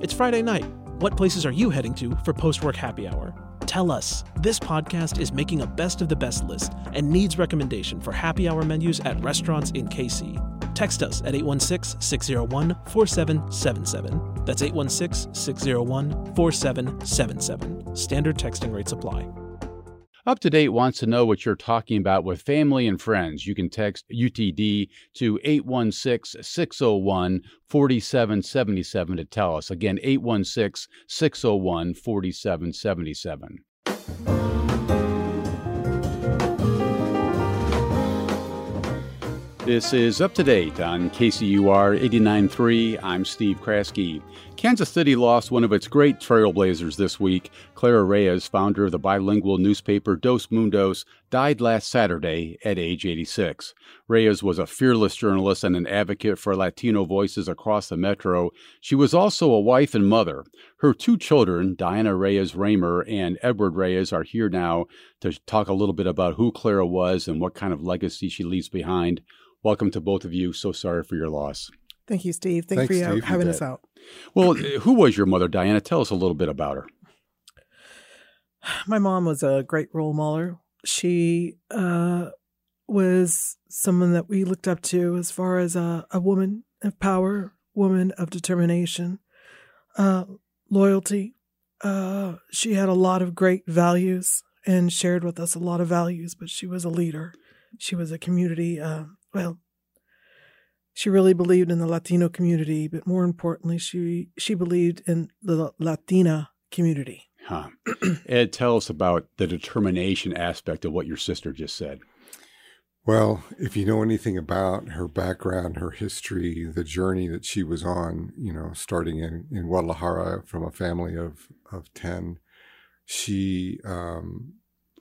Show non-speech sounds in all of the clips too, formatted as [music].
It's Friday night. What places are you heading to for post work happy hour? Tell us. This podcast is making a best of the best list and needs recommendation for happy hour menus at restaurants in KC. Text us at 816 601 4777. That's 816 601 4777. Standard texting rates apply. Up to Date wants to know what you're talking about with family and friends. You can text UTD to 816 601 4777 to tell us. Again, 816 601 4777. This is Up to Date on KCUR 89.3. I'm Steve Kraske. Kansas City lost one of its great trailblazers this week. Clara Reyes, founder of the bilingual newspaper Dos Mundos, died last Saturday at age 86. Reyes was a fearless journalist and an advocate for Latino voices across the metro. She was also a wife and mother. Her two children, Diana Reyes Raymer and Edward Reyes, are here now to talk a little bit about who Clara was and what kind of legacy she leaves behind. Welcome to both of you. So sorry for your loss. Thank you, Steve. Thank Thanks, you for Steve, having you us out. Well, who was your mother, Diana? Tell us a little bit about her. My mom was a great role model. She uh, was someone that we looked up to as far as a, a woman of power, woman of determination, uh, loyalty. Uh, she had a lot of great values and shared with us a lot of values, but she was a leader. She was a community, uh, well, she really believed in the Latino community, but more importantly, she she believed in the Latina community. Huh. Ed, tell us about the determination aspect of what your sister just said. Well, if you know anything about her background, her history, the journey that she was on, you know, starting in, in Guadalajara from a family of, of 10, she, um,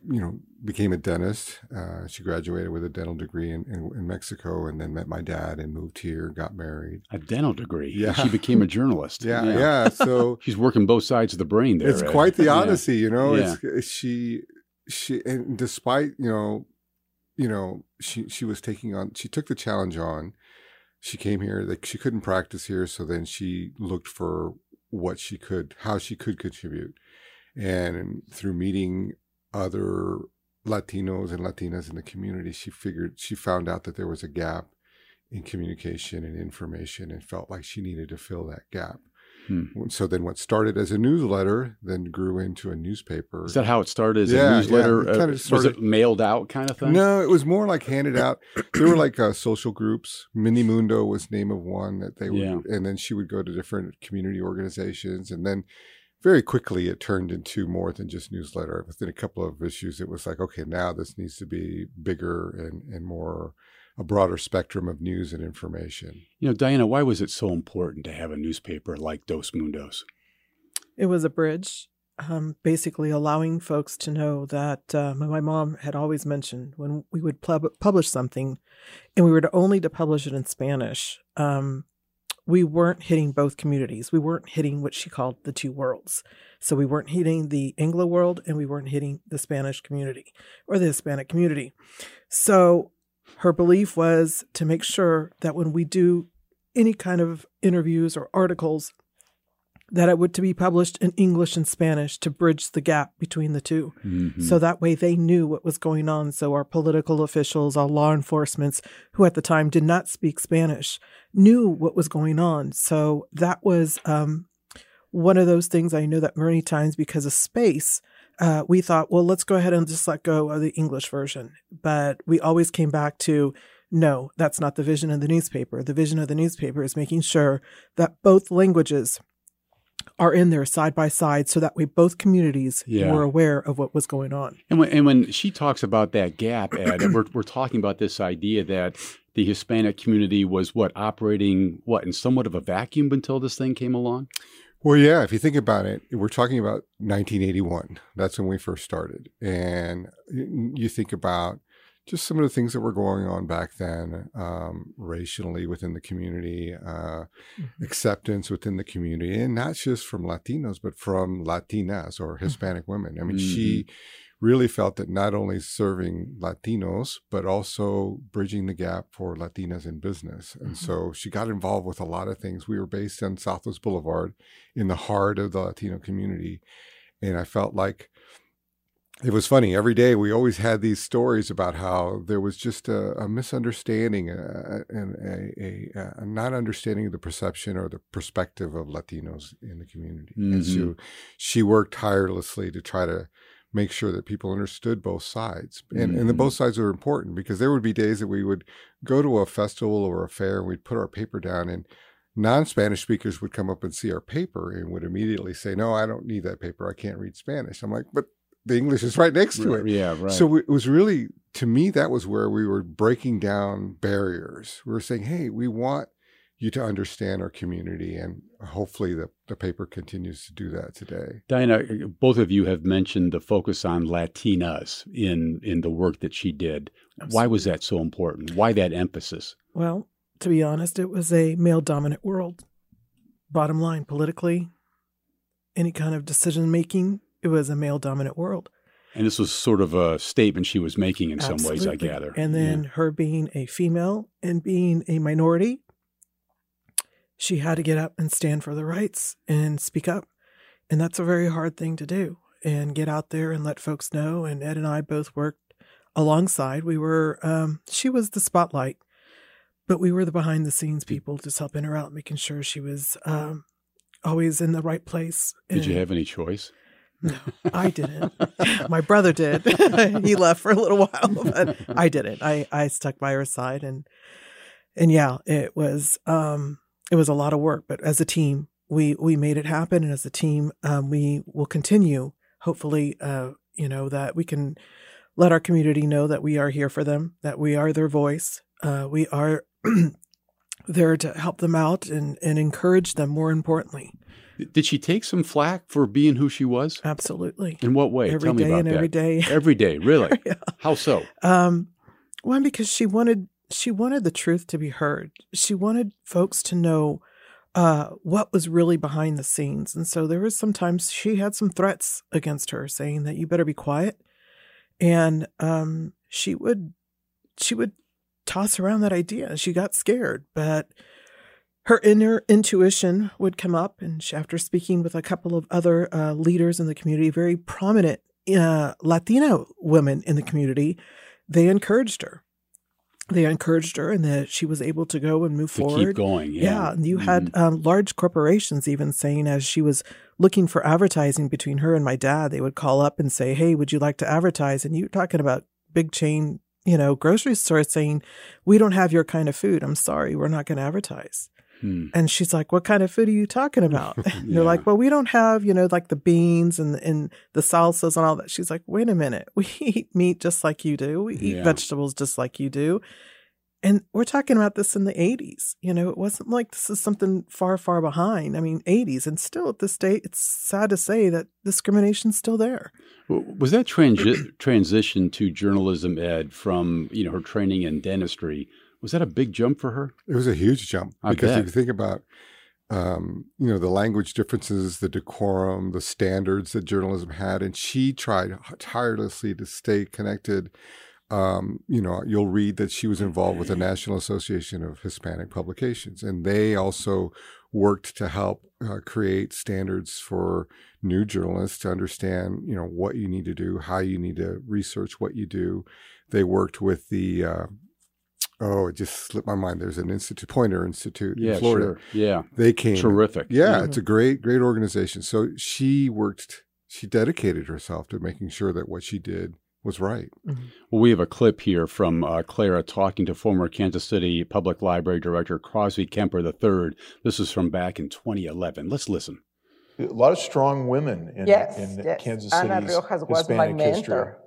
you know, became a dentist. Uh, she graduated with a dental degree in, in, in Mexico and then met my dad and moved here, got married. A dental degree. Yeah. She became a journalist. [laughs] Yeah, yeah. So [laughs] She's working both sides of the brain there. it's Ed. quite the Yeah. odyssey, you know. Yeah. It's she she and despite you know, you know, she she was taking on. She took the challenge on. She came here. Like she couldn't practice here, so then she looked for what she could, how she could contribute, and through meeting other Latinos and Latinas in the community, she figured she found out that there was a gap in communication and information, and felt like she needed to fill that gap. Hmm. So then, what started as a newsletter then grew into a newspaper. Is that how it started as Yeah, a newsletter? yeah, it Uh, kinda was it mailed out kind of thing? No, it was more like handed out. There were like uh, social groups. Mini Mundo was name of one that they would, Yeah. and then she would go to different community organizations, and then very quickly it turned into more than just newsletter. Within a couple of issues, it was like, okay, now this needs to be bigger and and more a broader spectrum of news and information. You know, Diana, why was it so important to have a newspaper like Dos Mundos? It was a bridge, um, basically allowing folks to know that uh, my mom had always mentioned when we would pub- publish something, and we were to only to publish it in Spanish. Um, we weren't hitting both communities. We weren't hitting what she called the two worlds. So we weren't hitting the Anglo world, and we weren't hitting the Spanish community or the Hispanic community. So her belief was to make sure that when we do any kind of interviews or articles that it would to be published in English and Spanish to bridge the gap between the 2 Mhm. So that way they knew what was going on. So our political officials, our law enforcements, who at the time did not speak Spanish, knew what was going on. So that was um, one of those things I know that many times because of space, uh, we thought, well, let's go ahead and just let go of the English version. But we always came back to, no, that's not the vision of the newspaper. The vision of the newspaper is making sure that both languages are in there side by side so that way both communities Yeah. were aware of what was going on. And when, and when she talks about that gap, Ed, and we're, we're talking about this idea that the Hispanic community was what operating what in somewhat of a vacuum until this thing came along. Well, yeah, if you think about it, we're talking about 1981. That's when we first started. And you think about just some of the things that were going on back then, um, racially within the community, uh, acceptance within the community, and not just from Latinos, but from Latinas or Hispanic women. I mean, she really felt that not only serving Latinos, but also bridging the gap for Latinas in business. And mm-hmm. so she got involved with a lot of things. We were based on Southwest Boulevard in the heart of the Latino community. And I felt like it was funny. Every day we always had these stories about how there was just a, a misunderstanding and a, a, a, not understanding of the perception or the perspective of Latinos in the community. Mm-hmm. And so she worked tirelessly to try to make sure that people understood both sides. And, mm-hmm. and the both sides are important because there would be days that we would go to a festival or a fair and we'd put our paper down and non-Spanish speakers would come up and see our paper and would immediately say, no, I don't need that paper. I can't read Spanish. I'm like, but the English is right next to it. Yeah, right. So it was really, to me, that was where we were breaking down barriers. We were saying, hey, we want you to understand our community. And hopefully the, the paper continues to do that today. Diana, uh, both of you have mentioned the focus on Latinas in, in the work that she did. Absolutely. Why was that so important? Why that emphasis? Well, to be honest, it was a male dominant world. Bottom line, politically, any kind of decision making, it was a male dominant world. And this was sort of a statement she was making in Absolutely. some ways, I gather. And then yeah. her being a female and being a minority, she had to get up and stand for the rights and speak up. And that's a very hard thing to do and get out there and let folks know. And Ed and I both worked alongside. We were, um, she was the spotlight, but we were the behind the scenes people just helping her out, making sure she was um, always in the right place. Did and, you have any choice? No, [laughs] I didn't. My brother did. [laughs] he left for a little while, [laughs] but I didn't. I, I stuck by her side and and yeah, it was um it was a lot of work, but as a team, we we made it happen and as a team, um, we will continue hopefully uh you know that we can let our community know that we are here for them, that we are their voice. Uh, we are [clears throat] there to help them out and, and encourage them more importantly. Did she take some flack for being who she was? Absolutely. In what way? Every Tell day me about and that. every day. Every day, [laughs] really? yeah. How so? Um, one because she wanted she wanted the truth to be heard. She wanted folks to know uh, what was really behind the scenes, and so there was sometimes she had some threats against her, saying that you better be quiet, and um, she would she would toss around that idea. She got scared, but her inner intuition would come up. And she, after speaking with a couple of other uh, leaders in the community, very prominent uh, Latina women in the community, they encouraged her. They encouraged her, and that she was able to go and move to forward. Keep going, yeah. yeah and you mm-hmm. had um, large corporations even saying, as she was looking for advertising between her and my dad, they would call up and say, "Hey, would you like to advertise?" And you're talking about big chain you know, grocery stores saying, we don't have your kind of food. I'm sorry, we're not going to advertise. Hmm. And she's like, what kind of food are you talking about? [laughs] yeah. They're like, well, we don't have, you know, like the beans and, and the salsas and all that. She's like, wait a minute. [laughs] We eat meat just like you do. We eat yeah. vegetables just like you do. And we're talking about this in the 80s. You know, it wasn't like this is something far, far behind. I mean, 80s. And still at this day, it's sad to say that discrimination's still there. Was that transi- transition to journalism, Ed, from, you know, her training in dentistry, was that a big jump for her? It was a huge jump. I because bet. if you think about, um, you know, the language differences, the decorum, the standards that journalism had, and she tried tirelessly to stay connected um, you know, you'll read that she was involved with the National Association of Hispanic Publications, and they also worked to help uh, create standards for new journalists to understand, you know, what you need to do, how you need to research what you do. They worked with the uh, oh, it just slipped my mind. There's an institute, Poynter Institute yeah, in Florida. Sure. Yeah, they came terrific. Yeah, mm-hmm. it's a great, great organization. So she worked. She dedicated herself to making sure that what she did was right. Mm-hmm. Well, we have a clip here from uh, Clara talking to former Kansas City Public Library Director Crosby Kemper III. This is from back in 2011. Let's listen. A lot of strong women in, yes, in yes. Kansas Ana City's Riojas was Hispanic my mentor. history.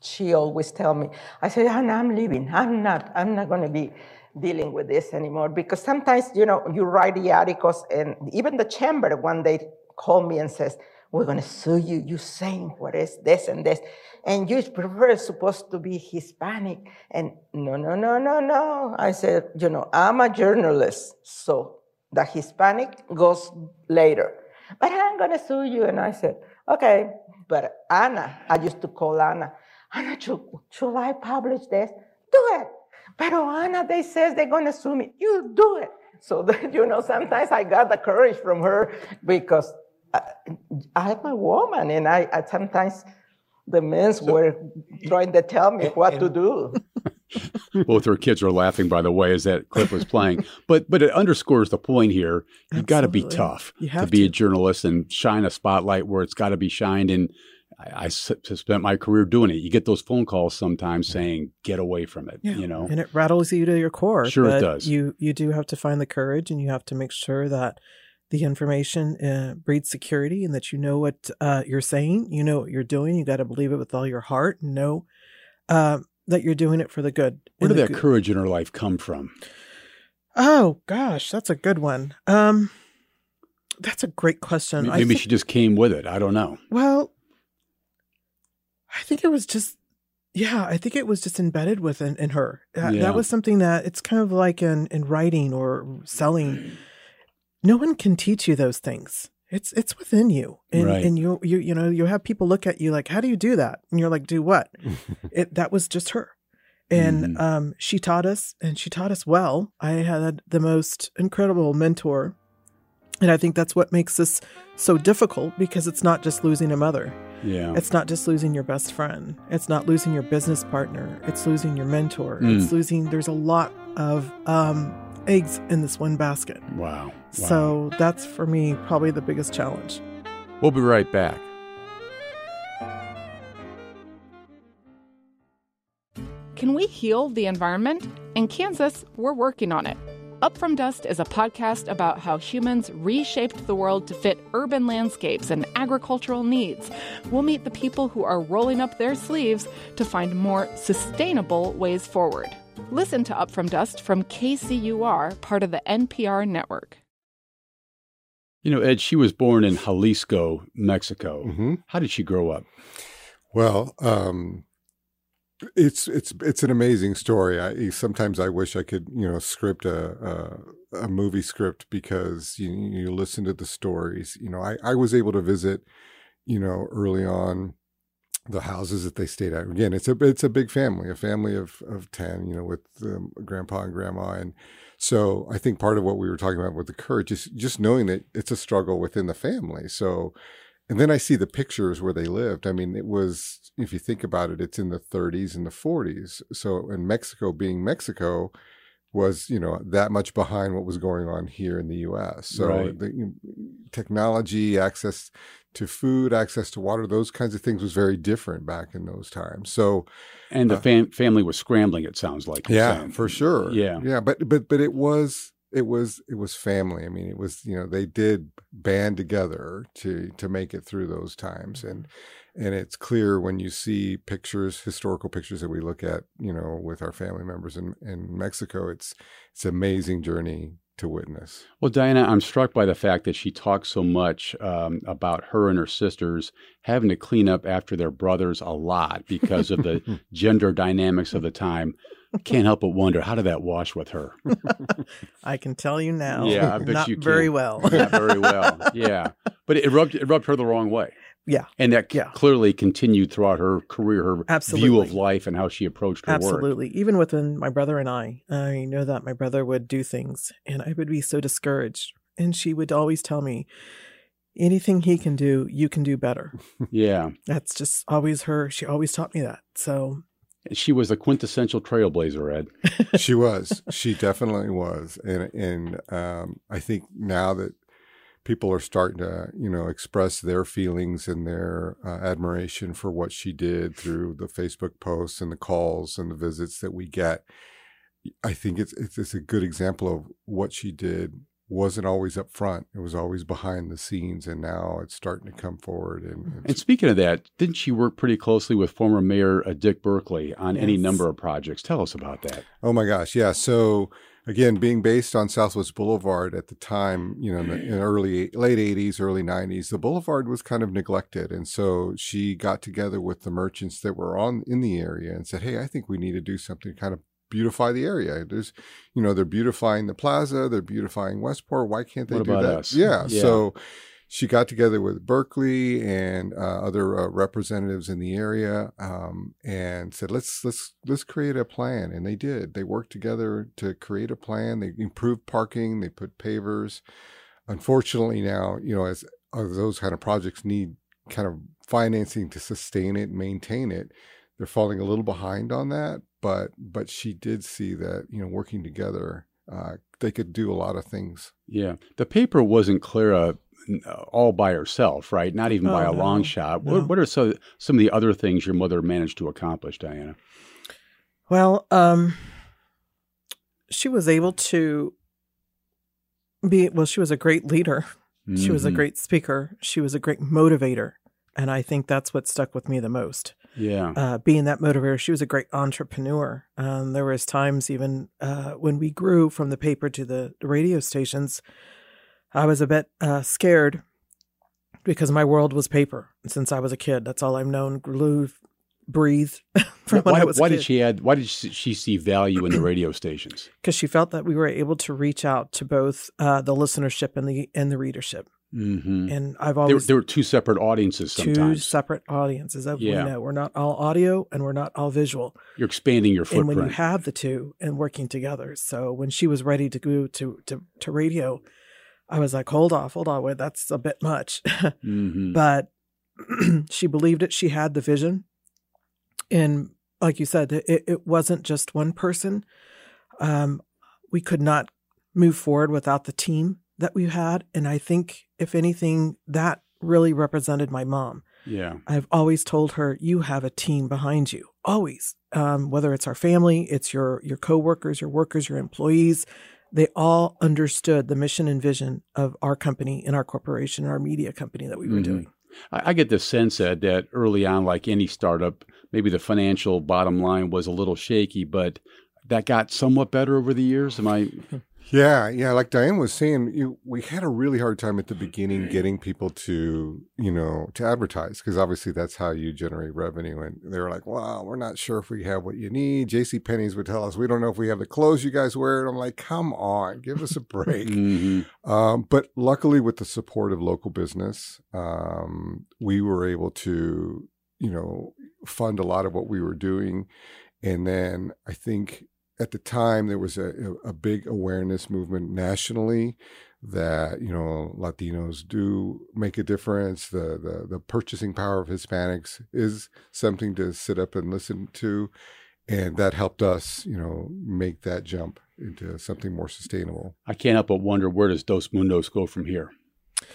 She always tell me, I said, Ana, I'm leaving. I'm not, I'm not going to be dealing with this anymore because sometimes, you know, you write the articles and even the chamber one day called me and says, we're going to sue you. You saying what is this and this. And you prefer supposed to be Hispanic. And no, no, no, no, no. I said, you know, I'm a journalist. So the Hispanic goes later. But I'm going to sue you. And I said, okay. But Anna, I used to call Anna, Anna, should, should I publish this? Do it. But Anna, they says they're going to sue me. You do it. So [laughs] that, you know, sometimes I got the courage from her because I, I'm a woman and I, I sometimes the men so, were trying to tell me what and, to do. [laughs] Both her kids are laughing, by the way, as that clip was playing. [laughs] But but it underscores the point here. You've got to be tough to be to. a journalist and shine a spotlight where it's got to be shined. And I, I spent my career doing it. You get those phone calls sometimes saying, "Get away from it," yeah. you know, and it rattles you to your core. Sure, it does. You you do have to find the courage, and you have to make sure that the information uh, breeds security and that you know what uh, you're saying, you know what you're doing. You got to believe it with all your heart and know uh, that you're doing it for the good. Where did that good. courage in her life come from? Oh gosh, that's a good one. Um, that's a great question. Maybe think, she just came with it. I don't know. Well, think it was just yeah, I think it was just embedded within in her. yeah. That was something that it's kind of like in in writing or selling no one can teach you those things. It's it's within you, and right. and you you you know you have people look at you like, how do you do that? And you're like, do what? [laughs] it that was just her, and mm. um, she taught us, and she taught us well. I had the most incredible mentor, and I think that's what makes this so difficult because it's not just losing a mother. Yeah, it's not just losing your best friend. It's not losing your business partner. It's losing your mentor. Mm. It's losing. There's a lot of um, eggs in this one basket. Wow. wow. So that's for me probably the biggest challenge. We'll be right back. Can we heal the environment? In Kansas, we're working on it. Up From Dust is a podcast about how humans reshaped the world to fit urban landscapes and agricultural needs. We'll meet the people who are rolling up their sleeves to find more sustainable ways forward. Listen to Up From Dust from KCUR, part of the NPR network. You know, Ed, she was born in Jalisco, Mexico. Mm-hmm. How did she grow up? Well, um, it's it's it's an amazing story. I sometimes I wish I could you know script a a, a movie script because you you listen to the stories. You know, I I was able to visit you know early on the houses that they stayed at. Again, it's a it's a big family, a family of of ten, you know, with um, grandpa and grandma, and so I think part of what we were talking about with the courage is just knowing that it's a struggle within the family. So, and then I see the pictures where they lived. I mean, it was if you think about it, it's in the 30s and the 40s. So, in Mexico being Mexico, was you know that much behind what was going on here in the U.S. So right. the you technology, access to food, access to water, those kinds of things was very different back in those times. So, and the uh, fam- family was scrambling. It sounds like yeah, for sure. Yeah, yeah, but but but it was it was it was family. I mean, it was you know they did band together to to make it through those times and and it's clear when you see pictures historical pictures that we look at you know with our family members in in Mexico it's it's an amazing journey to witness. Well, Diana, I'm struck by the fact that she talks so much um, about her and her sisters having to clean up after their brothers a lot because of the [laughs] gender dynamics of the time. Can't help but wonder how did that wash with her? [laughs] I can tell you now. Yeah, I [laughs] bet not you can. very well. Not very well. Yeah, but it rubbed it rubbed her the wrong way. Yeah. And that yeah. clearly continued throughout her career, her Absolutely. view of life and how she approached her Absolutely. work. Absolutely, even within my brother and I, I know that my brother would do things and I would be so discouraged. And she would always tell me, anything he can do, you can do better. [laughs] Yeah. That's just always her. She always taught me that. So she was a quintessential trailblazer, Ed. [laughs] she was. She definitely was. And and um, I think now that people are starting to you know express their feelings and their uh, admiration for what she did through the Facebook posts and the calls and the visits that we get. I think it's it's, it's a good example of what she did wasn't always up front. It was always behind the scenes, and now it's starting to come forward. And, and speaking of that, didn't she work pretty closely with former Mayor uh, Dick Berkley on yes. any number of projects? Tell us about that. Oh my gosh, yeah. So again, being based on Southwest Boulevard at the time, you know, in the in early late '80s, early '90s, the boulevard was kind of neglected, and so she got together with the merchants that were on in the area and said, "Hey, I think we need to do something to kind of beautify the area. There's, you know, they're beautifying the plaza, they're beautifying Westport. Why can't they what do that? Us? Yeah. yeah. So she got together with Berkley and uh, other uh, representatives in the area um, and said, "Let's let's let's create a plan." And they did. They worked together to create a plan. They improved parking. They put pavers. Unfortunately, now you know as, as those kind of projects need kind of financing to sustain it maintain it, they're falling a little behind on that. But but she did see that you know working together, uh, they could do a lot of things. Yeah, the paper wasn't Clara uh, all by herself, right? Not even by Oh, a long shot. no. What, what are some some of the other things your mother managed to accomplish, Diana? Well, um, she was able to be, well, she was a great leader. She was a Mhm. great speaker. She was a great motivator. And I think that's what stuck with me the most. Yeah. Uh, being that motivator, she was a great entrepreneur. Um, there was times even uh, when we grew from the paper to the radio stations, I was a bit uh, scared because my world was paper. Since I was a kid, that's all I've known. Glue, breathe. [laughs] from when why I was why did she add? Why did she she see value in the [clears throat] radio stations? because she felt that we were able to reach out to both uh, the listenership and the and the readership. Mm-hmm. And I've There, always there were two separate audiences. two separate audiences. As Yeah. we know, we're not all audio and we're not all visual. you're expanding your And when you have the two and working together, so when she was ready to go to to to radio, I was like, hold off, hold on, wait, that's a bit much. [laughs] hmm but [clears throat] she believed it. She had the vision, and like you said, it, it wasn't just one person. Um, we could not move forward without the team that we had, and I think, if anything, that really represented my mom. Yeah. I've always told her, "You have a team behind you, always. Um, whether it's our family, it's your your coworkers, your workers, your employees." They all understood the mission and vision of our company and our corporation and our media company that we were Mhm. doing. I, I get the sense that, that early on, like any startup, maybe the financial bottom line was a little shaky, but that got somewhat better over the years. Am I? [laughs] Yeah, yeah. Like Diane was saying, you, we had a really hard time at the beginning getting people to, you know, to advertise because obviously that's how you generate revenue. And they were like, "Wow, we're not sure if we have what you need." J.C. Penney's would tell us, "We don't know if we have the clothes you guys wear." And I'm like, "Come on, give us a break." Mhm. Um, but luckily, with the support of local business, um, we were able to, you know, fund a lot of what we were doing. And then I think at the time there was a, a big awareness movement nationally that you know Latinos do make a difference. The, the the purchasing power of Hispanics is something to sit up and listen to, and that helped us, you know, make that jump into something more sustainable. I can't help but wonder where does Dos Mundos go from here? [laughs]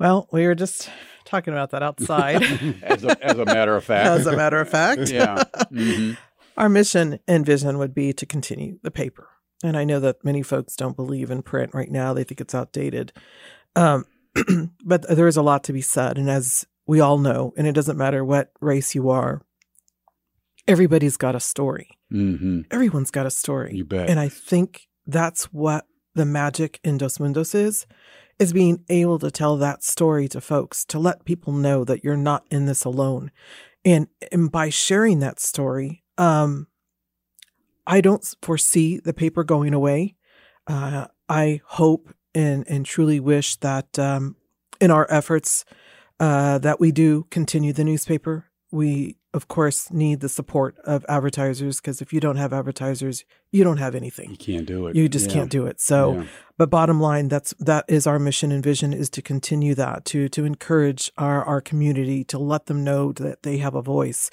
Well, we were just talking about that [laughs] outside. as, a, as a matter of [laughs] fact. As a matter of fact, yeah. Mhm. Our mission and vision would be to continue the paper. And I know that many folks don't believe in print right now; they think it's outdated. Um, [clears throat] but there is a lot to be said, and as we all know, and it doesn't matter what race you are, everybody's got a story. Mhm. Everyone's got a story. You bet. And I think that's what the magic in Dos Mundos is, is being able to tell that story to folks, to let people know that you're not in this alone. And, and by sharing that story, um, I don't foresee the paper going away. Uh, I hope and, and truly wish that um, in our efforts uh, that we do continue the newspaper. We, of course, need the support of advertisers because if you don't have advertisers, you don't have anything. You can't do it. You just Yeah. can't do it. So, Yeah. but bottom line, that's that is our mission and vision is to continue that to to encourage our our community to let them know that they have a voice,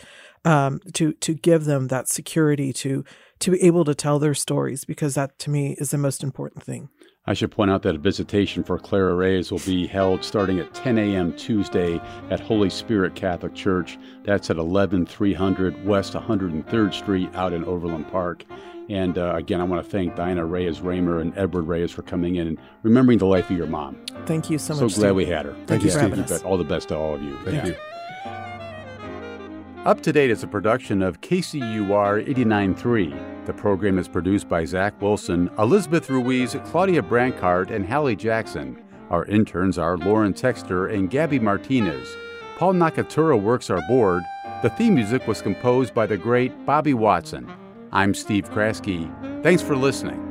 um, to to give them that security to to be able to tell their stories because that to me is the most important thing. I should point out that a visitation for Clara Reyes will be held starting at 10 a.m. Tuesday at Holy Spirit Catholic Church. That's at 11300 West 103rd Street out in Overland Park. And uh, again, I want to thank Diana Reyes Raymer and Edward Reyes for coming in and remembering the life of your mom. Thank you so So much. So glad Steve. we had her. Thank you for Steve. having us. All the best to all of you. Thank you. Up to Date is a production of KCUR 89.3. The program is produced by Zach Wilson, Elizabeth Ruiz, Claudia Brancart, and Hallie Jackson. Our interns are Lauren Texter and Gabby Martinez. Paul Nakatura works our board. The theme music was composed by the great Bobby Watson. I'm Steve Kraske. Thanks for listening.